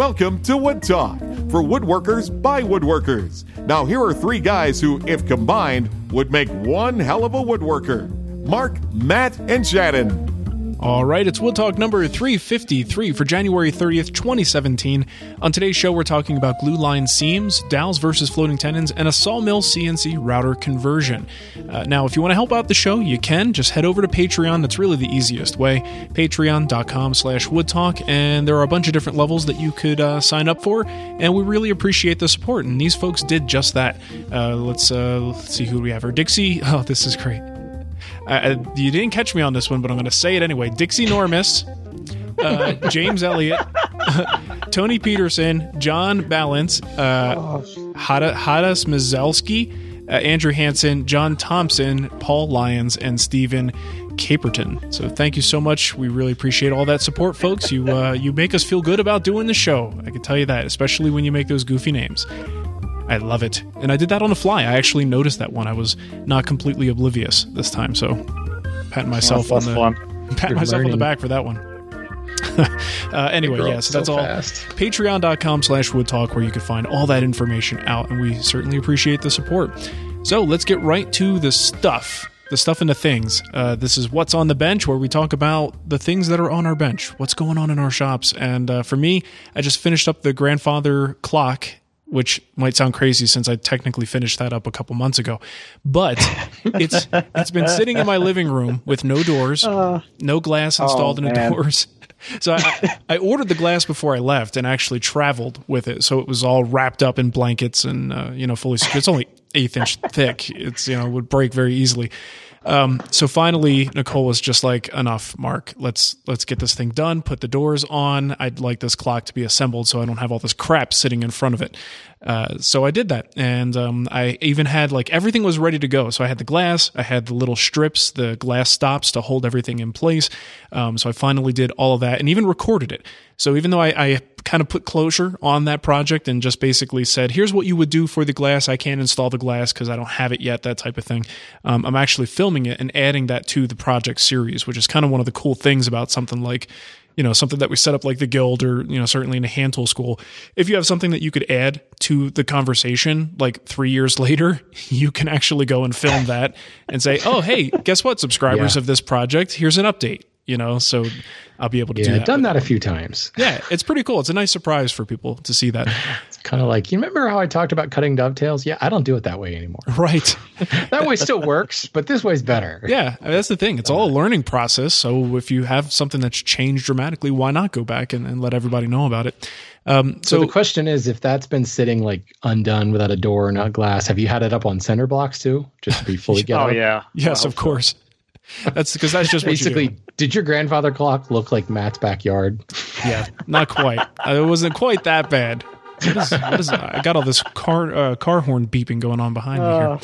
Welcome to Wood Talk for woodworkers by woodworkers. Now, here are three guys who, if combined, would make one hell of a woodworker Mark, Matt, and Shannon. All right, it's Wood Talk number 353 for January 30th, 2017. On today's show, we're talking about glue line seams, dowels versus floating tenons, and a sawmill CNC router conversion. Uh, now, if you want to help out the show, you can. Just head over to Patreon. That's really the easiest way. Patreon.com slash woodtalk. And there are a bunch of different levels that you could uh, sign up for. And we really appreciate the support. And these folks did just that. Uh, let's, uh, let's see who we have here. Dixie. Oh, this is great. Uh, you didn't catch me on this one, but I'm going to say it anyway. Dixie Normus, uh, James Elliott, Tony Peterson, John Balance, uh, Hadas Mazelski, uh, Andrew Hansen, John Thompson, Paul Lyons, and Stephen Caperton. So thank you so much. We really appreciate all that support, folks. You uh, you make us feel good about doing the show. I can tell you that, especially when you make those goofy names. I love it. And I did that on the fly. I actually noticed that one. I was not completely oblivious this time. So pat myself on the fun. You're myself on the back for that one. uh, anyway, yeah, so that's so all. Patreon.com slash Wood Talk, where you can find all that information out, and we certainly appreciate the support. So let's get right to the stuff. The stuff and the things. Uh, this is what's on the bench, where we talk about the things that are on our bench, what's going on in our shops. And uh, for me, I just finished up the grandfather clock, which might sound crazy since I technically finished that up a couple months ago. But it's it's been sitting in my living room with no doors, no glass installed in the doors. So I, I ordered the glass before I left and actually traveled with it. So it was all wrapped up in blankets and uh, you know fully secure. It's only eighth inch thick. It's you know would break very easily. Um, so finally, Nicole was just like, "Enough, Mark. Let's let's get this thing done. Put the doors on. I'd like this clock to be assembled so I don't have all this crap sitting in front of it." Uh, so I did that, and um, I even had like everything was ready to go. So I had the glass, I had the little strips, the glass stops to hold everything in place. Um, so I finally did all of that, and even recorded it. So even though I, I kind of put closure on that project and just basically said, "Here's what you would do for the glass. I can't install the glass because I don't have it yet." That type of thing. Um, I'm actually filming it and adding that to the project series, which is kind of one of the cool things about something like you know something that we set up like the guild or you know certainly in a hand tool school. If you have something that you could add to the conversation like three years later you can actually go and film that and say oh hey guess what? Subscribers Yeah. of this project here's an update you know? So i'll be able to do that I've done that a few times. yeah it's pretty cool. It's a nice surprise for people to see that kind of like you remember how I talked about cutting dovetails? Yeah, I don't do it that way anymore. right That way still works, but this way's better. yeah I mean, that's the thing it's all a learning process so if you have something that's changed dramatically why not go back and, and let everybody know about it um, So, so the question is, if that's been sitting like undone without a door or not glass, have you had it up on cinder blocks too, just to be fully get Oh up? yeah. yes of course that's because that's just what you do. Basically, did your grandfather clock look like Matt's backyard? Yeah, not quite. Uh, It wasn't quite that bad. What is, what is I got all this car uh, car horn beeping going on behind me here.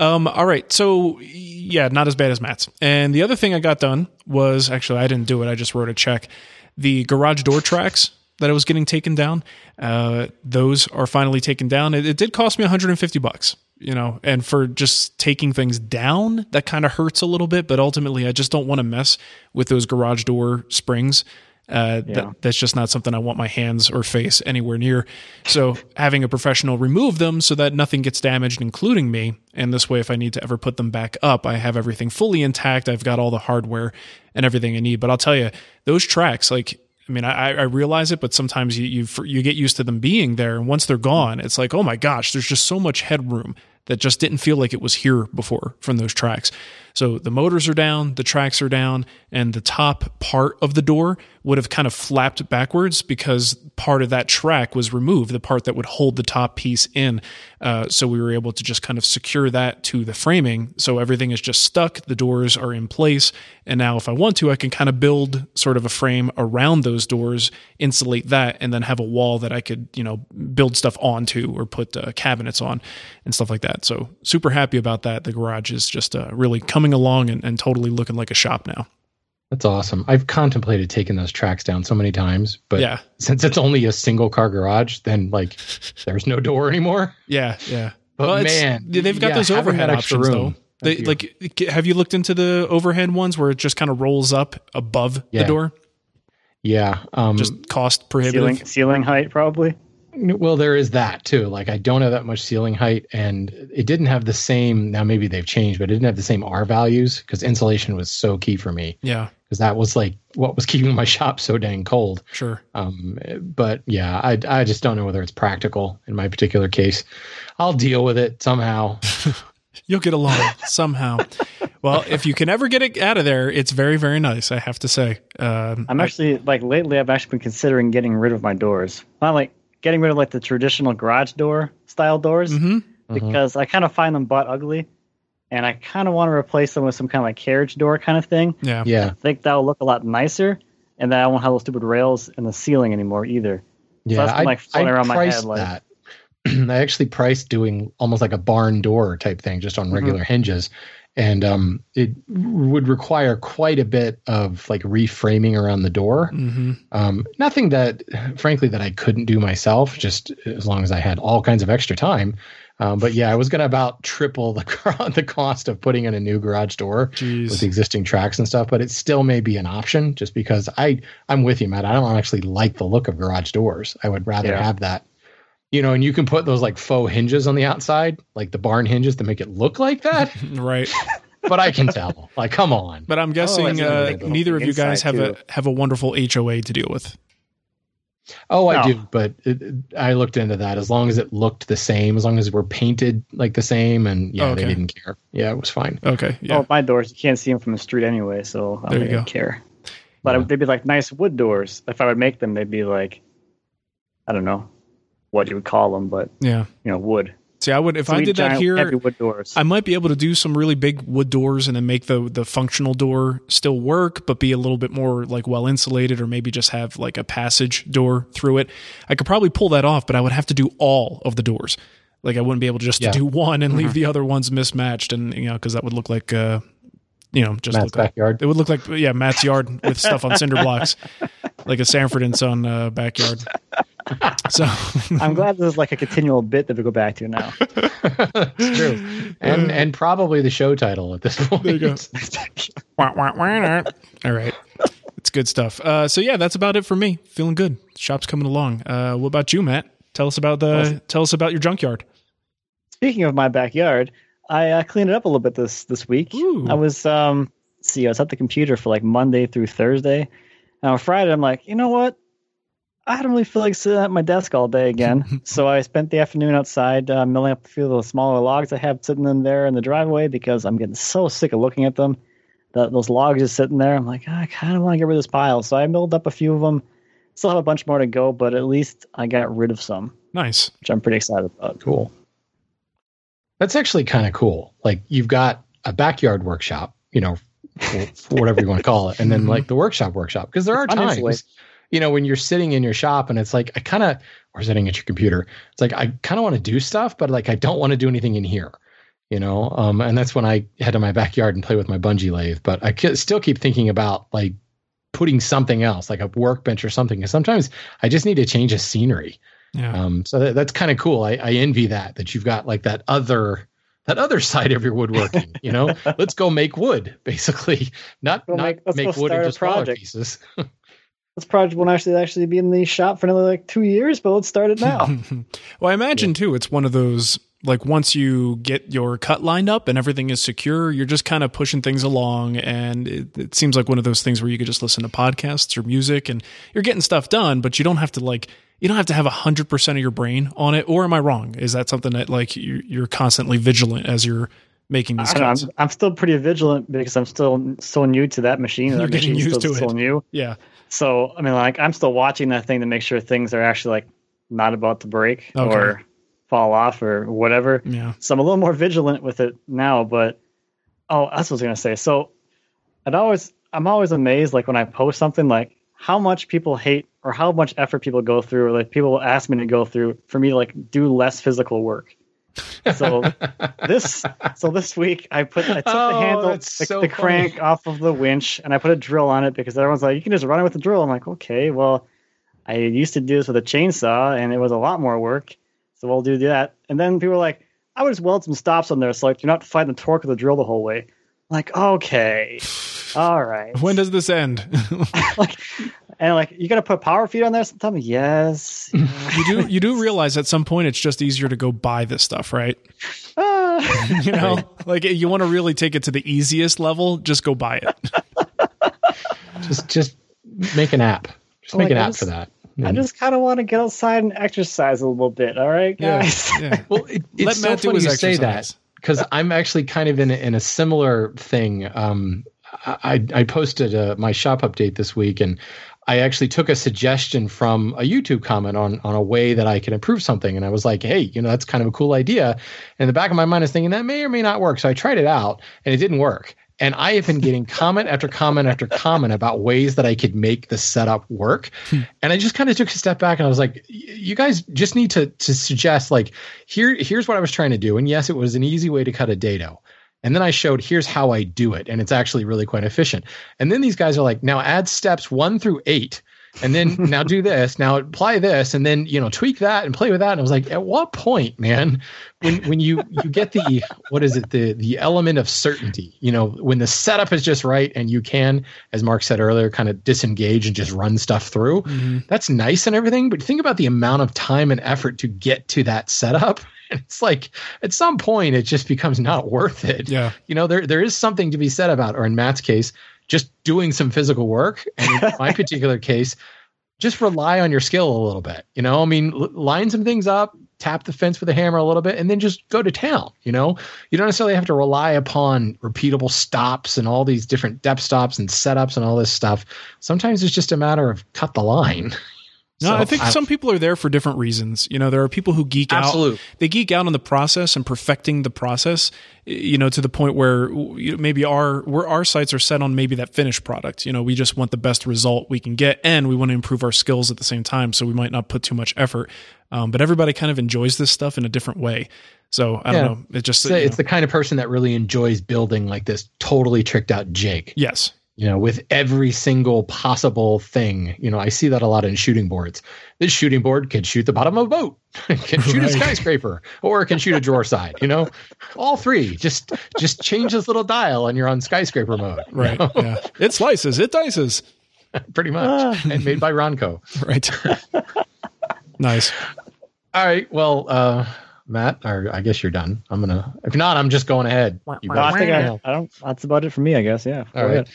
Um, all right, so yeah, not as bad as Matt's. And the other thing I got done was actually I didn't do it. I just wrote a check. The garage door tracks that I was getting taken down, uh, those are finally taken down. It, it did cost me 150 bucks, you know, and for just taking things down, that kind of hurts a little bit. But ultimately, I just don't want to mess with those garage door springs. Uh, Yeah. that, that's just not something I want my hands or face anywhere near. So having a professional remove them so that nothing gets damaged, including me, and this way, if I need to ever put them back up, I have everything fully intact. I've got all the hardware and everything I need. But I'll tell you, those tracks, like. I mean, I, I realize it, but sometimes you, you you get used to them being there, and once they're gone, it's like, oh my gosh, there's just so much headroom that just didn't feel like it was here before from those tracks. So the motors are down, the tracks are down, and the top part of the door would have kind of flapped backwards because part of that track was removed, the part that would hold the top piece in. Uh, so we were able to just kind of secure that to the framing. So everything is just stuck, the doors are in place. And now, if I want to, I can kind of build sort of a frame around those doors, insulate that, and then have a wall that I could, you know, build stuff onto or put uh, cabinets on and stuff like that. So super happy about that. The garage is just uh, really coming along and, and totally looking like a shop now. That's awesome. I've contemplated taking those tracks down so many times, but Yeah. since it's only a single car garage, then like there's no door anymore. Yeah, yeah. But Well, man, they've got yeah, those overhead options room, though. They, like, have you looked into the overhead ones where it just kind of rolls up above Yeah. the door? Yeah. Um, Just cost prohibitive. Ceiling, ceiling height, probably. Well, there is that too. Like I don't have that much ceiling height, and it didn't have the same. Now maybe they've changed, but it didn't have the same R values because insulation was so key for me. Yeah, because that was like what was keeping my shop so dang cold. Sure. Um, but yeah, I I just don't know whether it's practical in my particular case. I'll deal with it somehow. You'll get along somehow. Well, if you can ever get it out of there, it's very very nice. I have to say. Um, I'm actually like lately. I've actually been considering getting rid of my doors. Not like getting rid of like the traditional garage door style doors mm-hmm. because I kind of find them butt ugly, and I kind of want to replace them with some kind of like carriage door kind of thing. Yeah, yeah. I think that'll look a lot nicer, and then I won't have those stupid rails in the ceiling anymore either. Yeah, so that's been, like floating I, I around my priced head. Like, that. I actually priced doing almost like a barn door type thing, just on regular Mm-hmm. hinges, and um, it would require quite a bit of like reframing around the door. hmm Um, nothing that, frankly, that I couldn't do myself, just as long as I had all kinds of extra time. Um, but yeah, I was going to about triple the the cost of putting in a new garage door Jeez. with existing tracks and stuff. But it still may be an option, just because I I'm with you, Matt. I don't actually like the look of garage doors. I would rather Yeah. have that. You know, and you can put those like faux hinges on the outside, like the barn hinges, to make it look like that. Right. but I can tell. Like, come on. But I'm guessing it's uh, neither of you guys inside, have a have a wonderful HOA to deal with. Oh, I No. do, but it, it- I looked into that. As long as it looked the same, as long as we're painted like the same, and yeah, Okay. they didn't care. Yeah, it was fine. Okay. Yeah. Oh, my doors you can't see them from the street anyway, so I There don't you care. But Yeah. they'd be like nice wood doors. If I would make them, they'd be like, I don't know what you would call them, but yeah. you know, wood. See, I would if I Sweet, did that here. heavy wood doors. I might be able to do some really big wood doors and then make the the functional door still work, but be a little bit more like well insulated, or maybe just have like a passage door through it. I could probably pull that off, but I would have to do all of the doors. Like I wouldn't be able to just Yeah. to do one and Mm-hmm. leave the other ones mismatched, and you know, because that would look like uh, you know, just Matt's look like backyard. it would look like yeah, Matt's yard with stuff on cinder blocks, like a Sanford and Son uh, backyard. So I'm glad this is like a continual bit that we go back to now. it's true, and and probably the show title at this point. There you go. All right. It's good stuff. Uh, so yeah, that's about it for me. Feeling good. Shop's coming along. Uh, what about you, Matt? Tell us about the tell us about your junkyard. Speaking of my backyard, I uh, cleaned it up a little bit this this week. Ooh. I was um see, I was at the computer for like Monday through Thursday. And on Friday, I'm like, you know what? I don't really feel like sitting at my desk all day again. so I spent the afternoon outside uh, milling up a few of the smaller logs I have sitting in there in the driveway because I'm getting so sick of looking at them. That those logs just sitting there. I'm like, I kind of want to get rid of this pile. So I milled up a few of them. Still have a bunch more to go, but at least I got rid of some, Nice. which I'm pretty excited about. Cool. That's actually kind of cool. Like you've got a backyard workshop, you know, for, for whatever you want to call it, and then like the workshop workshop. Because there are It's times, uninsulated. You know, when you're sitting in your shop and it's like I kind of, or sitting at your computer, it's like I kind of want to do stuff, but like I don't want to do anything in here, you know. Um, and that's when I head to my backyard and play with my bungee lathe. But I still keep thinking about like putting something else, like a workbench or something. And sometimes I just need to change a scenery. Yeah. Um, so that, that's kind of cool. I, I envy that that you've got like that other that other side of your woodworking. You know, let's go make wood, basically, not Go not make- make, wood start a into smaller project. pieces. This project won't actually actually be in the shop for another like two years, but let's start it now. well, I imagine too, it's one of those like once you get your cut lined up and everything is secure, you're just kind of pushing things along. And it, it seems like one of those things where you could just listen to podcasts or music and you're getting stuff done, but you don't have to like, you don't have to have a hundred percent of your brain on it. Or am I wrong? Is that something that like you, you're constantly vigilant as you're making these I don't know, cuts? I'm, I'm still pretty vigilant because I'm still so new to that machine. You're that getting machine's used still to so it. new. Yeah. So I mean, like I'm still watching that thing to make sure things are actually like not about to break Okay. or fall off or whatever. Yeah. So I'm a little more vigilant with it now. But oh, that's what I was gonna say. So I'd always I'm always amazed like when I post something like how much people hate or how much effort people go through or like people will ask me to go through for me to like do less physical work. So this so this week I put I took Oh, the handle the, so the crank off of the winch and I put a drill on it because everyone's like you can just run it with a drill. I'm like okay well I used to do this with a chainsaw and it was a lot more work so we'll do that. And then people were like I would just weld some stops on there so like you're not fighting the torque of the drill the whole way. I'm like okay all right When does this end? like And like, you got to put power feet on there sometime? Yes. you do you do realize at some point it's just easier to go buy this stuff, right? Ah. You know, like you want to really take it to the easiest level, just go buy it. just just make an app. Just make Like, an app just- for that. I just kind of want to get outside and exercise a little bit. All right, guys. yeah. well, it, it's Let so Matt funny his you say that because I'm actually kind of in a, in a similar thing. Um, I I posted uh my shop update this week, and I actually took a suggestion from a YouTube comment on on a way that I can improve something, and I was like, hey, you know, that's kind of a cool idea. And the back of my mind is thinking that may or may not work. So I tried it out, and it didn't work. And I have been getting comment after comment after comment about ways that I could make the setup work. Hmm. And I just kind of took a step back and I was like, "Y- you guys just need to to suggest like here here's what I was trying to do. And yes, it was an easy way to cut a dado. And then I showed here's how I do it. And it's actually really quite efficient. And then these guys are like, now add steps one through eight. And then now do this. Now apply this, and then you know tweak that and play with that. And I was like, at what point, man, when when you you get the what is it the the element of certainty? You know, when the setup is just right, and you can, as Mark said earlier, kind of disengage and just run stuff through. Mm-hmm. That's nice and everything, but think about the amount of time and effort to get to that setup. And it's like at some point it just becomes not worth it. Yeah. you know there there is something to be said about or in matt's case just doing some physical work. And in my particular case just rely on your skill a little bit. You know i mean line some things up tap the fence with a hammer a little bit and then just go to town you know? You don't necessarily have to rely upon repeatable stops and all these different depth stops and setups and all this stuff. Sometimes it's just a matter of cut the line No, So, I think I- some people are there for different reasons. You know, there are people who geek Absolute. out. They geek out on the process and perfecting the process. You know, to the point where maybe our where our sights are set on maybe that finished product. You know, we just want the best result we can get, and we want to improve our skills at the same time. So we might not put too much effort. Um, but everybody kind of enjoys this stuff in a different way. So I Yeah. don't know. It just it's, it's know, the kind of person that really enjoys building like this totally tricked out jake yes. You know, with every single possible thing. You know, I see that a lot in shooting boards. This shooting board can shoot the bottom of a boat, can shoot a skyscraper, or it can shoot a drawer side. You know, all three. Just just change this little dial, and you're on skyscraper mode. you Right. know? yeah. It slices. It dices. pretty much, and made by Ronco. Right. nice. All right, well, uh, Matt, or I guess you're done. I'm gonna. If not, I'm just going ahead. You No, I think I, I don't. That's about it for me, I guess. Yeah. All right.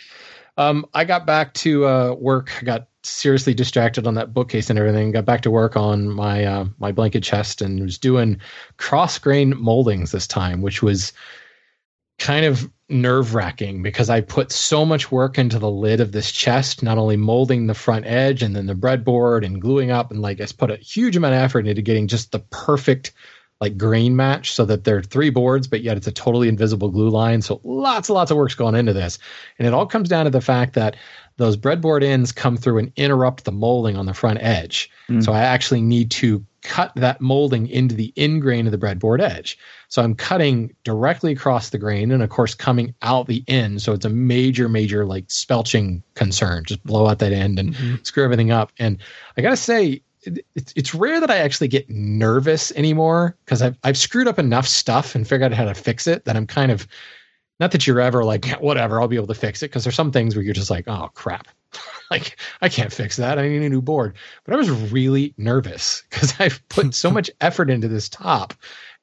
Um, I got back to uh, work. I got seriously distracted on that bookcase and everything. Got back to work on my uh, my blanket chest and was doing cross grain moldings this time, which was kind of nerve wracking because I put so much work into the lid of this chest, not only molding the front edge and then the breadboard and gluing up, and like I put a huge amount of effort into getting just the perfect like grain match so that they're three boards, but yet it's a totally invisible glue line. So lots and lots of work's going into this. And it all comes down to the fact that those breadboard ends come through and interrupt the molding on the front edge. Mm. So I actually need to cut that molding into the in grain of the breadboard edge. So I'm cutting directly across the grain and of course coming out the end. So it's a major, major like spelching concern. Just blow out that end and Mhm. screw everything up. And I gotta say, it's it's rare that I actually get nervous anymore because I've I've screwed up enough stuff and figured out how to fix it that I'm kind of not that you're ever like whatever I'll be able to fix it because there's some things where you're just like oh crap. Like I can't fix that. I need a new board. But I was really nervous because I've put so much effort into this top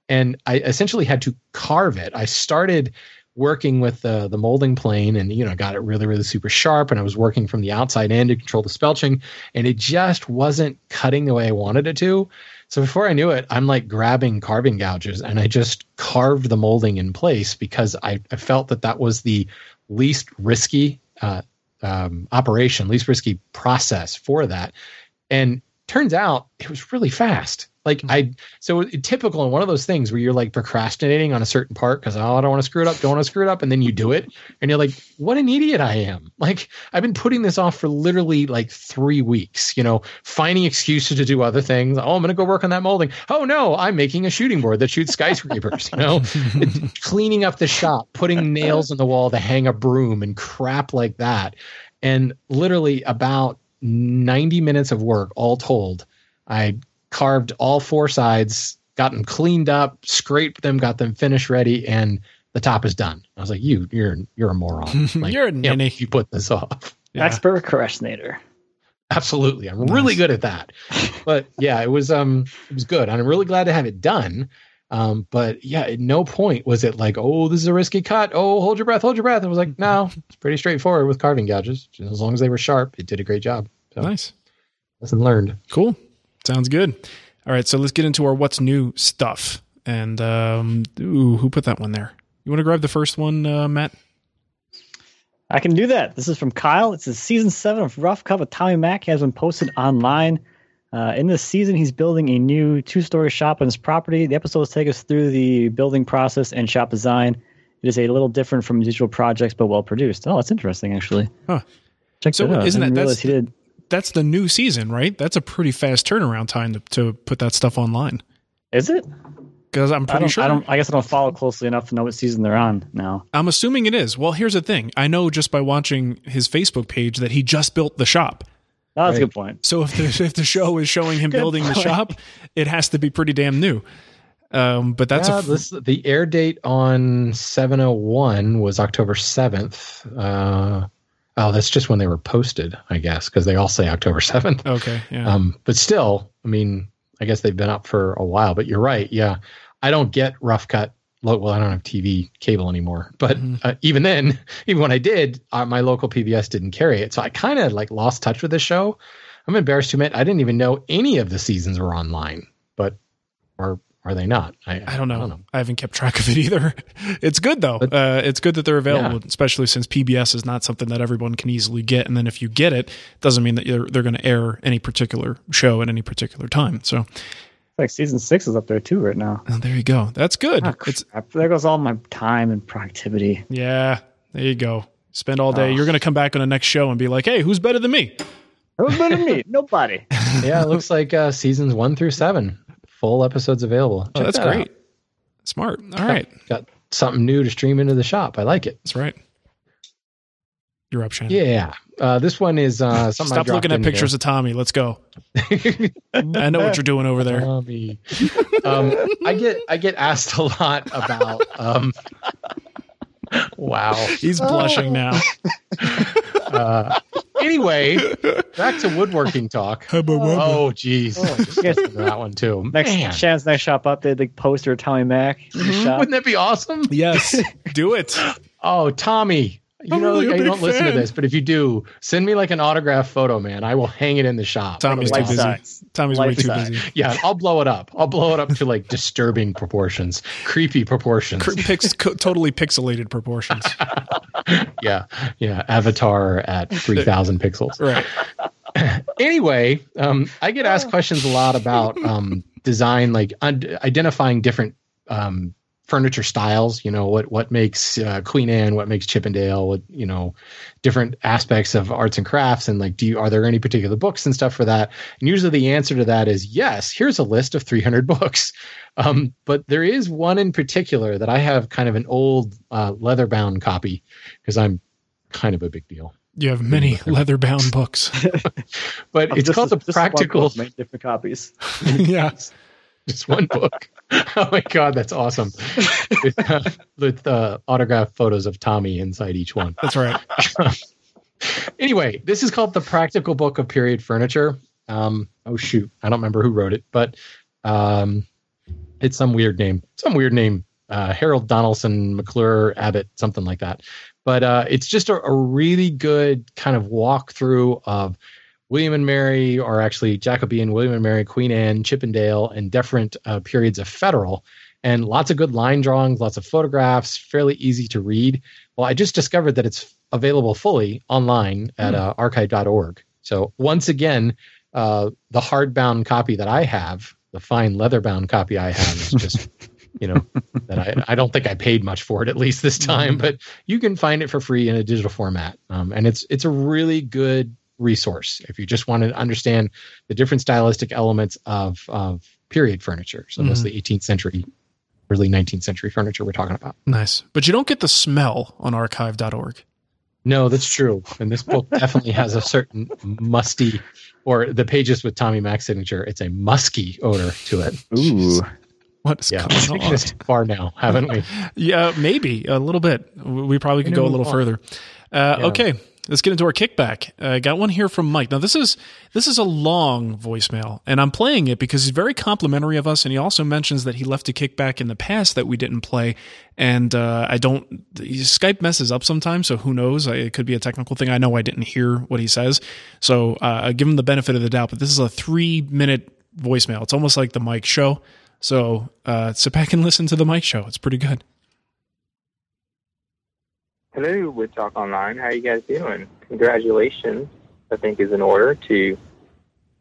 and I essentially had to carve it. I started working with the the molding plane and you know got it really really super sharp and I was working from the outside in to control the spelching and it just wasn't cutting the way I wanted it to. So before I knew it, I'm like grabbing carving gouges and I just carved the molding in place because I, I felt that that was the least risky uh, um, operation, least risky process for that. And turns out it was really fast. Like mm-hmm. I, so typical in one of those things where you're like procrastinating on a certain part because oh I don't want to screw it up, don't want to screw it up, and then you do it, and you're like, what an idiot I am. Like I've been putting this off for literally like three weeks. You know, finding excuses to do other things. Oh, I'm going to go work on that molding. Oh no, I'm making a shooting board that shoots skyscrapers. You know, cleaning up the shop, putting nails in the wall to hang a broom and crap like that. And literally about 90 minutes of work all told. I carved all four sides, got them cleaned up, scraped them, got them finished ready, and the top is done. I was like, "You, you're, you're a moron. Like, You're a can't ninny. believe You put this off." Yeah. Expert procrastinator. Absolutely. I'm really good at that. But yeah, it was um it was good. And I'm really glad to have it done. Um, but yeah, at no point was it like, oh, this is a risky cut. Oh, hold your breath, hold your breath. It was like, no, it's pretty straightforward with carving gouges. As long as they were sharp, it did a great job. So Nice. lesson learned. Cool. Sounds good. All right, so let's get into our what's new stuff. And um, ooh, who put that one there? You want to grab the first one, uh, Matt? I can do that. This is from Kyle. It's his season seven of Rough Cut with Tommy Mac has been posted online. Uh, in this season, he's building a new two-story shop on his property. The episodes take us through the building process and shop design. It is a little different from digital projects, but well produced. Oh, that's interesting, actually. Huh. Check So that out. isn't that- that's- he did? That's the new season, right? That's a pretty fast turnaround time to, to put that stuff online. Is it? Because I'm pretty don't, sure. I don't. I guess I don't follow closely enough to know what season they're on now. I'm assuming it is. Well, here's the thing. I know just by watching his Facebook page that he just built the shop. Oh, that's a good point. So if the if the show is showing him Good building the shop, it has to be pretty damn new. Um, but that's yeah, a this, the air date on 701 was October 7th. Uh, oh, that's just when they were posted, I guess, because they all say October 7th. okay. Yeah. Um, but still, I mean, I guess they've been up for a while. But you're right. Yeah, I don't get rough cut. Well, I don't have TV cable anymore. But Mhm. uh, even then, even when I did, uh, my local PBS didn't carry it, so I kind of like lost touch with the show. I'm embarrassed to admit I didn't even know any of the seasons were online. But or are they not? I, I don't know. I, haven't kept track of it either. It's good though. But- uh, it's good that they're available, especially since PBS is not something that everyone can easily get. And then if you get it, it doesn't mean that you're, they're going to air any particular show at any particular time. So It's like season six is up there too right now. uh, there you go. That's good. It's. There goes all my time and productivity. yeah. There you go. Spend all day. Oh. You're going to come back on the next show and be like, "Hey, who's better than me?" Who's better than me? Nobody. yeah, it looks like uh, seasons one through seven, full episodes available. Oh, that's that out. great. Smart. All right. Got something new to stream into the shop. I like it. That's right. You're up, Shannon. Yeah. Uh, this one is uh, something. Stop looking at pictures of Tommy. Let's go. I know what you're doing over there. Tommy. um, I get I get asked a lot about. Um, wow. He's blushing now. Uh, anyway, back to woodworking talk. Oh, geez. Oh, Just that one too. Next Man, Shannon's next shop up, they had the poster of Tommy Mac in the shop. wouldn't that be awesome? Yes, do it. Oh, Tommy. You know, really you big don't listen to this, but if you do, send me like an autograph photo, man. I will hang it in the shop. Tommy's too busy. size. Tommy's way too size. busy. Yeah, I'll blow it up. I'll blow it up to like disturbing proportions, creepy proportions. Cr- Pix, co- totally pixelated proportions. yeah, yeah. Avatar at three thousand pixels. Right. Anyway, um, I get asked questions a lot about um, design, like un- identifying different um, furniture styles. You know, what what makes uh, Queen Anne, what makes Chippendale, what you know, different aspects of arts and crafts, and like, do you are there any particular books and stuff for that? And usually the answer to that is yes. Here's a list of 300 books. Um, but there is one in particular that I have kind of an old uh, leather bound copy because I'm kind of a big deal. You have many leather bound books. But Of it's just called this- the practical. book, different copies. yeah. Just one book. oh my god, that's awesome! with uh, with uh, autographed photos of Tommy inside each one. That's right. Anyway, this is called the Practical Book of Period Furniture. Um, oh shoot, I don't remember who wrote it, but um, it's some weird name. Some weird name. Uh, Harold Donaldson, McClure, Abbott, something like that. But uh, it's just a, a really good kind of walkthrough of William and Mary, are actually Jacobean, William and Mary, Queen Anne, Chippendale, and different uh, periods of Federal. And lots of good line drawings, lots of photographs, fairly easy to read. Well, I just discovered that it's available fully online at uh, archive.org. So once again, uh, the hardbound copy that I have, the fine leather bound copy I have, is just you know that I I don't think I paid much for it at least this time, but you can find it for free in a digital format, um, and it's it's a really good resource if you just want to understand the different stylistic elements of of period furniture. So Mhm. mostly 18th century, early 19th century furniture we're talking about. Nice. But you don't get the smell on archive.org. No, that's true. And this book definitely has a certain musty, or the pages with Tommy Mack's signature, it's a musky odor to it. Ooh. What's Yeah, going taken on? this too far now, haven't we? Yeah, maybe a little bit. We probably could go a little on. further. Uh, Yeah. Okay, let's get into our kickback. I uh, got one here from Mike. Now this is this is a long voicemail, and I'm playing it because he's very complimentary of us, and he also mentions that he left a kickback in the past that we didn't play, and uh, I don't. Skype messes up sometimes, so who knows? It could be a technical thing. I know I didn't hear what he says, so uh, I give him the benefit of the doubt. But this is a three minute voicemail. It's almost like the Mike Show. So uh, sit back and listen to the Mike Show. It's pretty good. Hello, Wood Talk Online. How are you guys doing? Congratulations, I think, is in order to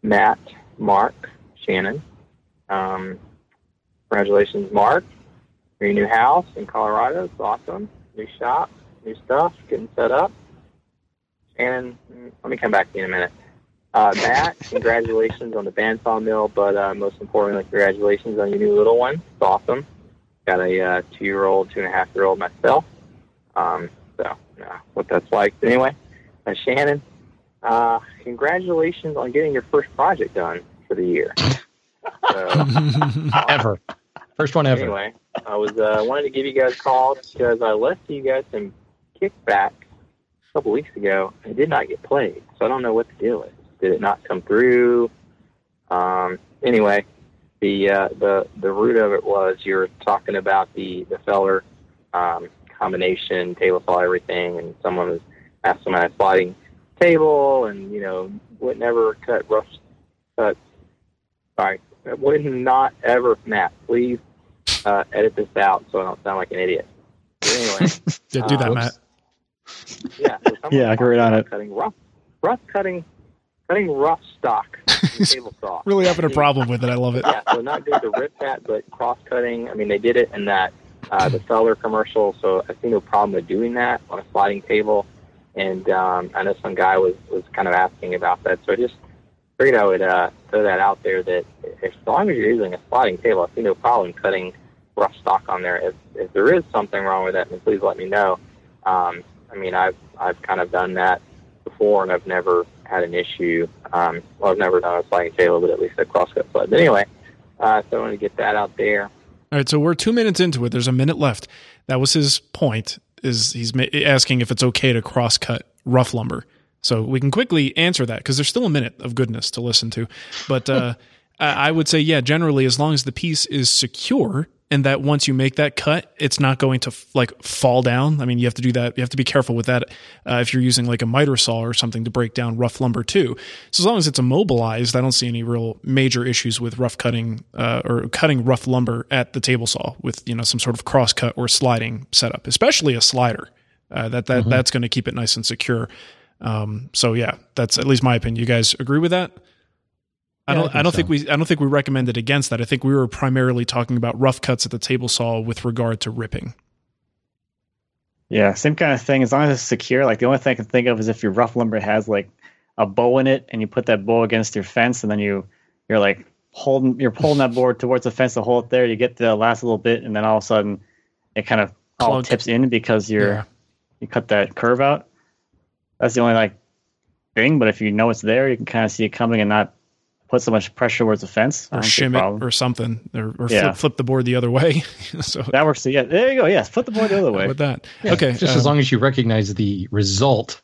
Matt, Mark, Shannon. Um, congratulations, Mark. Your new house in Colorado. It's awesome. New shop, new stuff, getting set up. Shannon, let me come back to you in a minute. Uh, Matt, congratulations on the bandsaw mill, but uh, most importantly, congratulations on your new little one. It's awesome. Got a uh, two-year-old, two-and-a-half-year-old myself. Um, so, uh, what that's like. But anyway, uh, Shannon, uh, congratulations on getting your first project done for the year. So, ever. First one ever. Anyway, I was uh, wanted to give you guys a call because I left you guys some kickback a couple weeks ago and it did not get played. So I don't know what the deal is. Did it not come through? Um, anyway, the uh, the the root of it was you were talking about the the Felder um, combination, table saw everything, and someone was asked someone at a sliding table, and you know would never cut rough cut. Sorry, would not ever. Matt, please uh, edit this out so I don't sound like an idiot. But anyway, yeah, do that, uh, Matt. Yeah, so yeah, I can read on it. Cutting rough, rough cutting, cutting rough stock table saw. really having a problem with it. I love it. Yeah, so not good to rip that, but cross cutting. I mean, they did it in that uh, the Felder commercial. So I see no problem with doing that on a sliding table. And um, I know some guy was, was kind of asking about that. So I just figured I would uh, throw that out there that as long as you're using a sliding table, I see no problem cutting rough stock on there. If, if there is something wrong with that, then please let me know. Um, I mean, I've, I've kind of done that before and I've never had an issue. Um, well, I've never done a sliding table, but at least a crosscut sled. But anyway, uh, so I wanted to get that out there. All right, so we're two minutes into it. There's a minute left. That was his point. Is he's asking if it's okay to cross cut rough lumber? So we can quickly answer that because there's still a minute of goodness to listen to. But uh, I would say, yeah, generally, as long as the piece is secure and that once you make that cut, it's not going to like fall down. I mean, you have to do that. You have to be careful with that uh, if you're using like a miter saw or something to break down rough lumber too. So as long as it's immobilized, I don't see any real major issues with rough cutting uh, or cutting rough lumber at the table saw with you know some sort of cross cut or sliding setup, especially a slider. Uh, that that mm-hmm. that's going to keep it nice and secure. Um, so yeah, that's at least my opinion. You guys agree with that? I don't. I, think I don't so. think we. I don't think we recommended against that. I think we were primarily talking about rough cuts at the table saw with regard to ripping. Yeah, same kind of thing. As long as it's secure. Like the only thing I can think of is if your rough lumber has like a bow in it, and you put that bow against your fence, and then you you're like holding you're pulling that board towards the fence to hold it there. You get the last little bit, and then all of a sudden it kind of all tips in because you're yeah. you cut that curve out. That's the only like thing. But if you know it's there, you can kind of see it coming and not put so much pressure towards the fence or shim it or something or, or yeah. flip, flip, the board the other way. So that works yeah there you go. Yes flip the board the other way. with that? Yeah, okay just um, as long as you recognize the result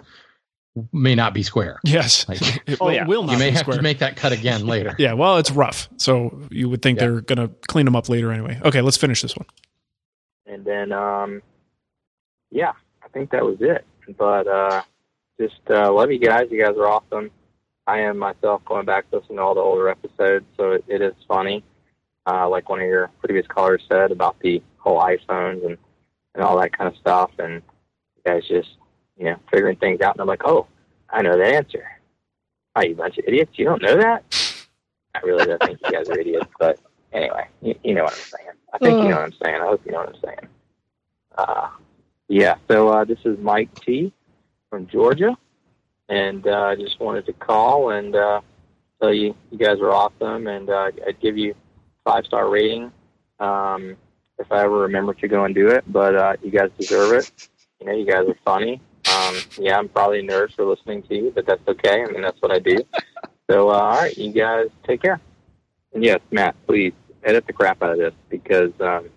may not be square. Yes. Like, it oh, will, yeah. will you may have square. to make that cut again later. Yeah well it's rough so you would think yeah. they're gonna clean them up later anyway. Okay let's finish this one. And then um yeah i think that was it. But uh just uh love you guys. You guys are awesome I am myself going back listening to all the older episodes, so it, it is funny. Uh, like one of your previous callers said about the whole iPhones and, and all that kind of stuff, and you guys just you know figuring things out. And I'm like, oh, I know the answer. Are you bunch of idiots? You don't know that? I really don't think you guys are idiots, but anyway, you, you know what I'm saying. I think you know what I'm saying. I hope you know what I'm saying. Uh, yeah. So uh, this is Mike T from Georgia and uh, I just wanted to call and uh, tell you you guys are awesome, and uh, I'd give you five star rating um, if I ever remember to go and do it. But uh, you guys deserve it. You know, you guys are funny. Um, yeah, I'm probably a nerd for listening to you, but that's okay. I mean, that's what I do. So, uh, all right, you guys take care. And yes, Matt, please edit the crap out of this because um,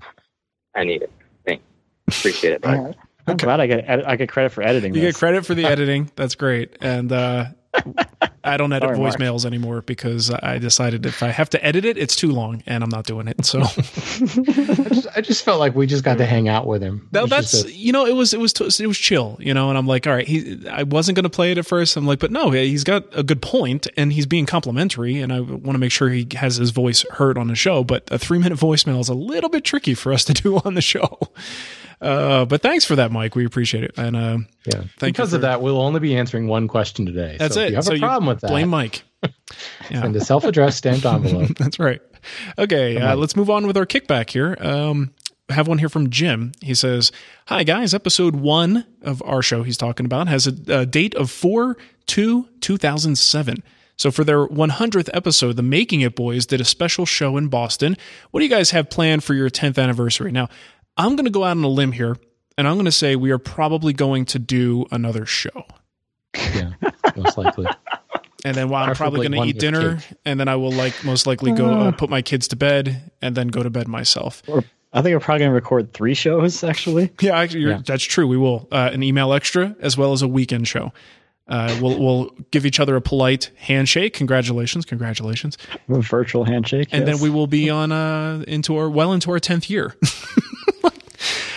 I need it. Thanks. Appreciate it. Bye. I'm glad I get ed- I get credit for editing. You this. get credit for the editing. That's great. And uh, I don't edit Sorry, Mark. voicemails anymore because I decided if I have to edit it, it's too long, and I'm not doing it. So I just, I just felt like we just got to hang out with him. that, that's a- you know it was it was it was chill, you know. And I'm like, all right, he I wasn't going to play it at first. I'm like, but no, he's got a good point, and he's being complimentary, and I want to make sure he has his voice heard on the show. But a three minute voicemail is a little bit tricky for us to do on the show. Uh, but thanks for that, Mike. We appreciate it. And uh, yeah. Thank you because of that, we'll only be answering one question today. that's so it. If you have so a problem with that, blame Mike. Yeah. send a self-addressed stamped envelope. That's right. Okay, uh, let's move on with our kickback here. Um, I have one here from Jim. He says, Hi, guys. Episode one of our show he's talking about has a, a date of 4 2 2007. So, for their 100th episode, the Making It Boys did a special show in Boston. What do you guys have planned for your 10th anniversary? Now, I'm going to go out on a limb here, and I'm going to say we are probably going to do another show. yeah, most likely. And then while I'm probably going to eat dinner, cake. and then I will like most likely go uh, put my kids to bed, and then go to bed myself. I think we're probably gonna record three shows actually. Yeah, actually, you're, Yeah. that's true. We will uh, an email extra as well as a weekend show. Uh, we'll we'll give each other a polite handshake. Congratulations, congratulations, A virtual handshake. and yes. then we will be on uh, into our well into our tenth year.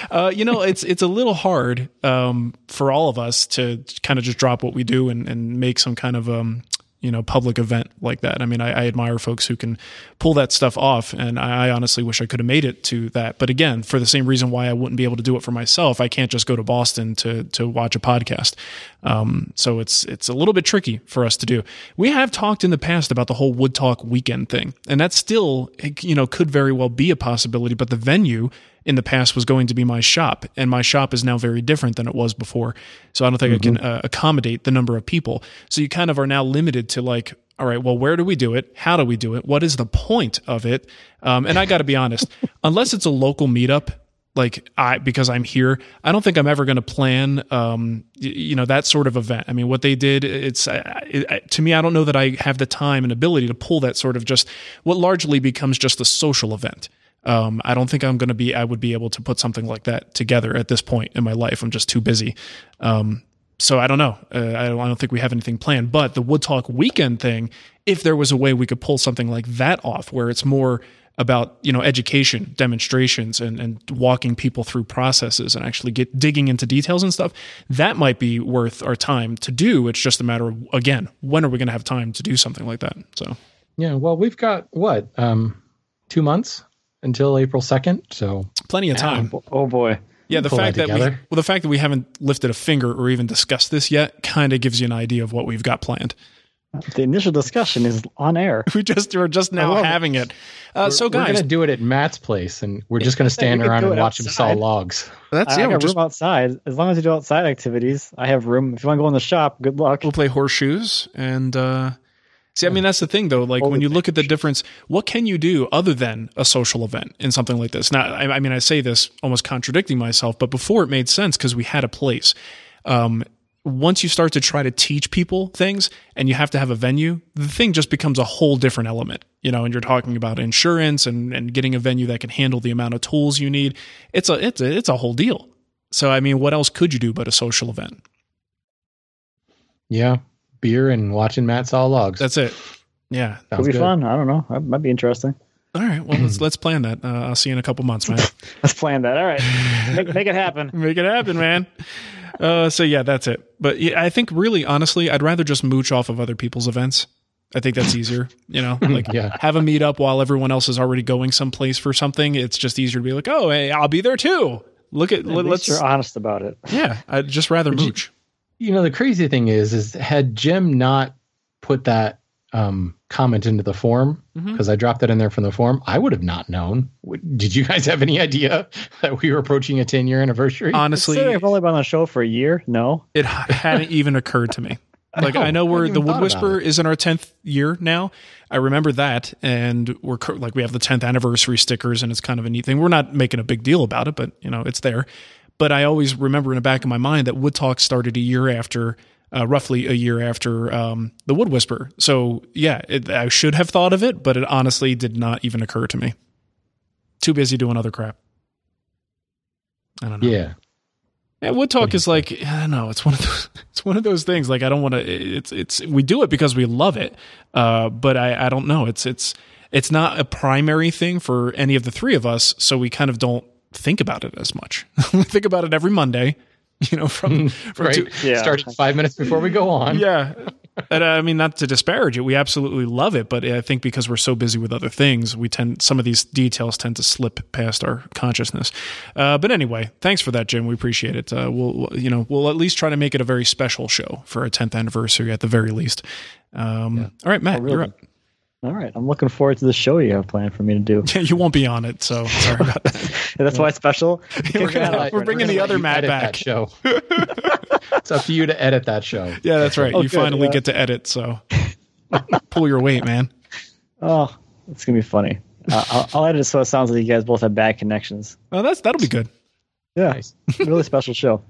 Uh, you know, it's it's a little hard um, for all of us to kind of just drop what we do and, and make some kind of um, you know public event like that. I mean, I, I admire folks who can pull that stuff off, and I, I honestly wish I could have made it to that. But again, for the same reason why I wouldn't be able to do it for myself, I can't just go to Boston to to watch a podcast. Um, so it's it's a little bit tricky for us to do. We have talked in the past about the whole Wood Talk weekend thing, and that still you know could very well be a possibility. But the venue in the past was going to be my shop, and my shop is now very different than it was before. So I don't think I can uh, accommodate the number of people. So you kind of are now limited to like, all right, well, where do we do it? How do we do it? What is the point of it? Um, and I got to be honest, unless it's a local meetup, like I because I'm here, I don't think I'm ever going to plan, um, y- you know, that sort of event. I mean, what they did, it's uh, it, to me, I don't know that I have the time and ability to pull that sort of just what largely becomes just a social event. Um, I don't think I'm going to be. I would be able to put something like that together at this point in my life. I'm just too busy. Um, so I don't know. Uh, I, don't, I don't think we have anything planned. But the Wood Talk weekend thing, if there was a way we could pull something like that off, where it's more about you know education, demonstrations, and and walking people through processes and actually get digging into details and stuff, that might be worth our time to do. It's just a matter of again, when are we going to have time to do something like that? So Yeah, well, we've got what um, two months until April second. So plenty of time. oh boy. Yeah, the fact that that we well, the fact that we haven't lifted a finger or even discussed this yet kind of gives you an idea of what we've got planned. The initial discussion is on air. We just we're just now love it. having it. Uh, so we're guys, gonna do it at Matt's place, and we're just gonna stand around and it watch him saw logs. that's I, yeah. I We're got just, room outside. As long as you do outside activities, I have room. If you want to go in the shop, good luck. we'll play horseshoes and uh, see. I mean, that's the thing though. Like when you look at the difference, what can you do other than a social event in something like this? Now, I, I mean, I say this almost contradicting myself, but before it made sense because we had a place. Um, once you start to try to teach people things and you have to have a venue, the thing just becomes a whole different element, you know, and you're talking about insurance and, and getting a venue that can handle the amount of tools you need. It's a, it's a, it's a whole deal. So, I mean, what else could you do but a social event? Yeah, beer and watching Matt saw logs. That's it. Yeah. Could Sounds be good. fun. I don't know. That might be interesting. All right. Well, let's, let's plan that. Uh, I'll see you in a couple months, man. Let's plan that. All right. Make, make it happen. Make it happen, man. Uh, so yeah, that's it. But yeah, I think really, honestly, I'd rather just mooch off of other people's events. I think that's easier, you know, like Yeah. have a meetup while everyone else is already going someplace for something. It's just easier to be like, oh, hey, I'll be there too. Look at, At let, least us you're honest about it. yeah. I'd just rather you- mooch. You know, the crazy thing is, is had Jim not put that um, comment into the form because I dropped that in there from the form, I would have not known. Did you guys have any idea that we were approaching a 10 year anniversary? Honestly, I've only been on the show for a year. No. it hadn't even occurred to me. Like I know I we're hadn't the Wood Whisperer is in our tenth year now. I remember that, and we're cur- like we have the tenth anniversary stickers, and it's kind of a neat thing. We're not making a big deal about it, but you know it's there. But I always remember in the back of my mind that Wood Talk started a year after, uh, roughly a year after um, the Wood Whisper. So yeah, it, I should have thought of it, but it honestly did not even occur to me. Too busy doing other crap. I don't know. yeah. Yeah, wood talk is like I don't know. It's one of those. It's one of those things. Like I don't want to. It's it's we do it because we love it. Uh, but I I don't know. It's it's it's not a primary thing for any of the three of us. So we kind of don't think about it as much. think about it every Monday. You know, from from right. two, Yeah. Starting five minutes before we go on. yeah. And uh, I mean, not to disparage it, we absolutely love it, but I think because we're so busy with other things, we tend some of these details tend to slip past our consciousness. Uh, but anyway, thanks for that, Jim. We appreciate it. Uh, we'll, we'll- you know, we'll at least try to make it a very special show for a 10th anniversary at the very least. Um, All right, Matt, Oh, really? you're up. All right, I'm looking forward to the show you have planned for me to do. you won't be on it, so sorry about that. That's why it's special. We're, gonna- Let- we're bringing the other you Matt back. That show. it's up to you to edit that show. Yeah, that's right. Oh, you good, finally yeah. get to edit, so pull your weight, man. Oh, it's gonna be funny. Uh, I'll, I'll edit it so it sounds like you guys both have bad connections. Oh, that's that'll be good. Yeah, Nice. really special show.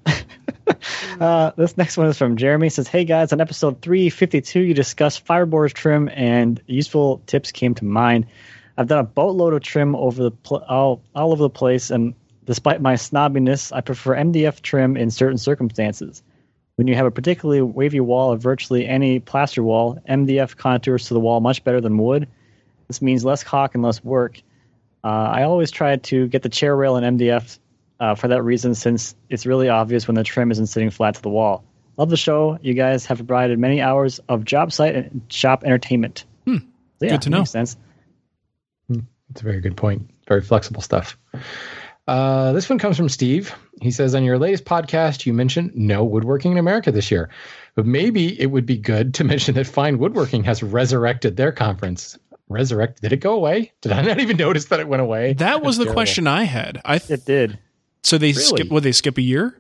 Uh, this next one is from Jeremy. It says, "Hey guys, on episode 352, you discussed fiberboard trim, and useful tips came to mind. I've done a boatload of trim over the pl- all all over the place, and despite my snobbiness, I prefer MDF trim in certain circumstances. When you have a particularly wavy wall or virtually any plaster wall, MDF contours to the wall much better than wood. This means less caulk and less work. Uh, I always try to get the chair rail in MDF uh, for that reason, since it's really obvious when the trim isn't sitting flat to the wall. Love the show. You guys have provided many hours of job site and shop entertainment. So, yeah, Good to know. Makes sense. It's a very good point. Very flexible stuff. Uh, this one comes from Steve. He says, On your latest podcast, you mentioned no woodworking in America this year, but maybe it would be good to mention that Fine Woodworking has resurrected their conference. Resurrected? Did it go away? Did I not even notice that it went away? That was the Terrible. question I had. I th- It did. So they Really? skip. Would they skip a year?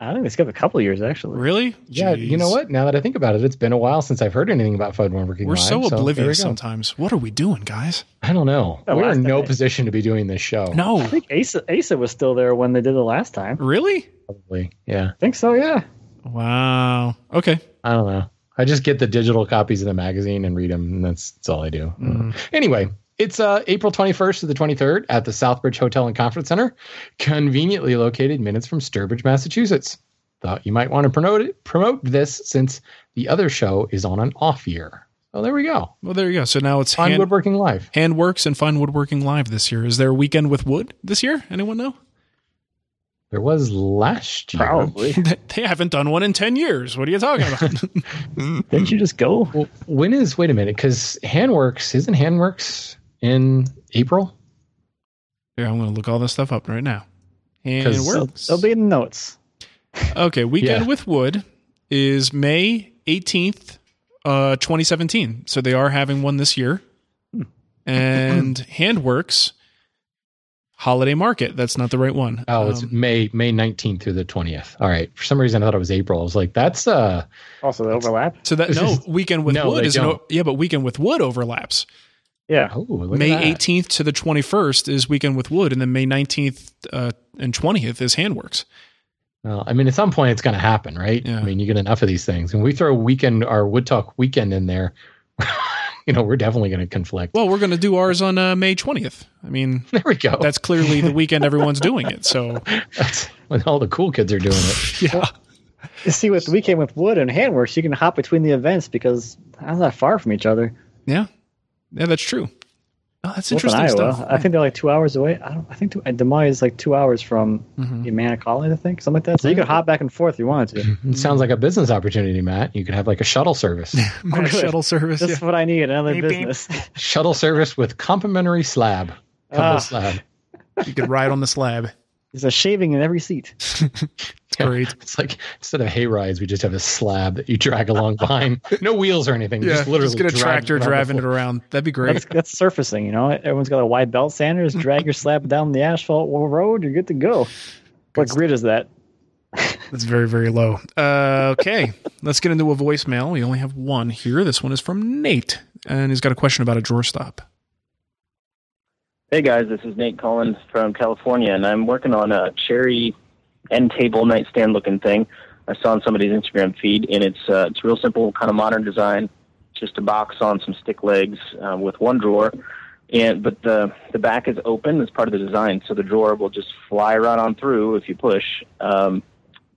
I think they skipped a couple years actually. Really? Yeah, you know what? Now that I think about it, it's been a while since I've heard anything about Fine Woodworking. We're Live, so there we oblivious go. sometimes. What are we doing, guys? I don't know. Oh, We're in no time I- position to be doing this show. No, I think Asa, Asa was still there when they did it last time. really? Probably. Yeah. I think so. Yeah. Wow. Okay. I don't know. I just get the digital copies of the magazine and read them, and that's, that's all I do. Mm-hmm. Anyway, it's uh, April 21st to the 23rd at the Southbridge Hotel and Conference Center, conveniently located minutes from Sturbridge, Massachusetts. Thought you might want to promote it, promote this since the other show is on an off year. Oh, there we go. Well, there you go. So now it's Fine hand, Woodworking Live. Handworks and Fine Woodworking Live this year. Is there a weekend with wood this year? Anyone know? There was last year. Probably. they haven't done one in 10 years. What are you talking about? Didn't you just go? Well, when is wait a minute? Because Handworks isn't Handworks in April? Here, I'm going to look all this stuff up right now. 'Cause- Handworks. They'll be in the notes. Okay, Weekend Yeah. with Wood is May 18th, uh, 2017. So they are having one this year. And Handworks Holiday Market. That's not the right one. Oh, it's Um, May May nineteenth through the twentieth. All right. For some reason, I thought it was April. I was like, that's uh, Also, the overlap. so that no Weekend with No, Wood is no, yeah, but Weekend with Wood overlaps. Yeah. oh, look May 18th to the 21st is Weekend with Wood, and then May 19th uh, and 20th is Handworks. Well, I mean, at some point, it's going to happen, right? Yeah. I mean, you get enough of these things, and we throw weekend our Wood Talk weekend in there. you know, we're definitely going to conflict. Well, we're going to do ours on uh, May 20th. I mean, there we go. that's clearly the weekend everyone's doing it. So, That's when all the cool kids are doing it. yeah. You see, with Weekend with Wood and Handworks, you can hop between the events because they're not far from each other. Yeah. Yeah, that's true. Oh, that's Both in interesting Iowa. stuff. I think they're like two hours away. I don't. I think two, Des Moines is like two hours from Mhm. Amana Colonies. I think something like that. So you could hop back and forth if you wanted to. It sounds like a business opportunity, Matt. You could have like a shuttle service, My good. shuttle service. This yeah. is what I need. Another Beep, beep. business. shuttle service with complimentary slab, couple Ah. slab. You could ride on the slab. There's a shaving in every seat. It's great. It's like instead of hay rides, we just have a slab that you drag along behind. No wheels or anything. Yeah, just literally just get a drag tractor it driving it around. That'd be great. That's, that's surfacing. You know, everyone's got a wide belt sander. Just drag your slab down the asphalt road. You're good to go. What grid is that? That's very, very low. Uh, okay, let's get into a voicemail. We only have one here. This one is from Nate, and he's got a question about a drawer stop. Hey guys, this is Nate Collins from California, and I'm working on a cherry end table nightstand looking thing. I saw on somebody's Instagram feed, and it's uh, it's real simple, kind of modern design. Just a box on some stick legs uh, with one drawer, and but the the back is open as part of the design, so the drawer will just fly right on through if you push. Um,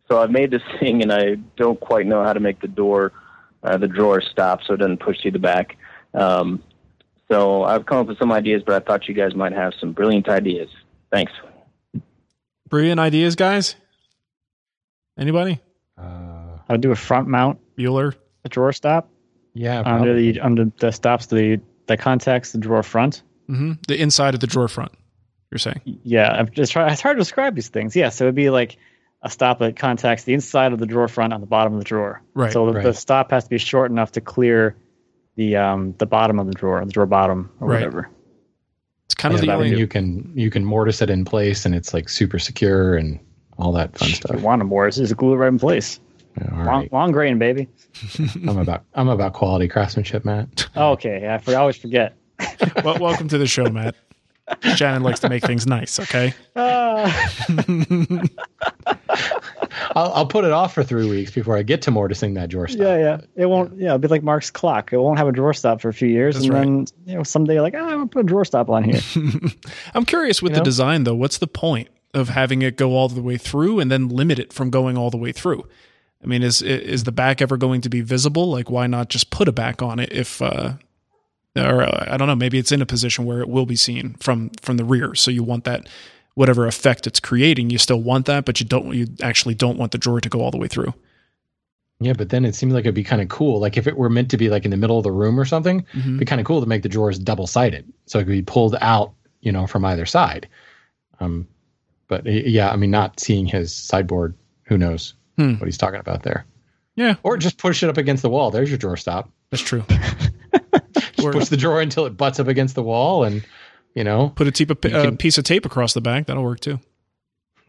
so I've made this thing, and I don't quite know how to make the door, uh, the drawer stop, so it doesn't push through the back. Um, so I've come up with some ideas, but I thought you guys might have some brilliant ideas. Thanks. Brilliant ideas, guys. Anybody? Uh, I'll do a front mount, Bueller. a drawer stop yeah, under probably. the under the stops the that contacts the drawer front. Mm-hmm. The inside of the drawer front. You're saying? Yeah, I'm just trying. It's hard to describe these things. Yeah, so it'd be like a stop that contacts the inside of the drawer front on the bottom of the drawer. Right, So the, the stop has to be short enough to clear the um the bottom of the drawer, the drawer bottom or Right. whatever. It's kind of Yeah, the only. you can you can mortise it in place, and it's like super secure and all that fun If stuff. you want them more, it's just glue it right in place. Yeah, all Long, right. long grain, baby. I'm about I'm about quality craftsmanship, Matt. Oh, okay, yeah, I, for- I always forget. well, welcome to the show, Matt. Shannon likes to make things nice. Okay. I'll, I'll put it off for three weeks before I get to mortising that drawer stop. yeah, yeah. It won't. Yeah, it'll be like Marc's clock. It won't have a drawer stop for a few years, That's and right. then you know someday you're like, oh, I'm gonna put a drawer stop on here. I'm curious with You the know? design though. What's the point of having it go all the way through and then limit it from going all the way through? I mean, is is the back ever going to be visible? Like, why not just put a back on it if, uh, or uh, I don't know, maybe it's in a position where it will be seen from from the rear. So you want that whatever effect it's creating, you still want that, but you don't you actually don't want the drawer to go all the way through. Yeah, but then it seems like it'd be kind of cool. Like if it were meant to be like in the middle of the room or something, Mhm. it'd be kind of cool to make the drawers double sided, so it could be pulled out, you know, from either side. Um, but yeah, I mean, not seeing his sideboard, who knows Hmm. what he's talking about there? Yeah, Or just push it up against the wall. There's your drawer stop. that's true. Just push the drawer until it butts up against the wall, and you know, Put a, tape, a, a can- piece of tape across the back. That'll work too.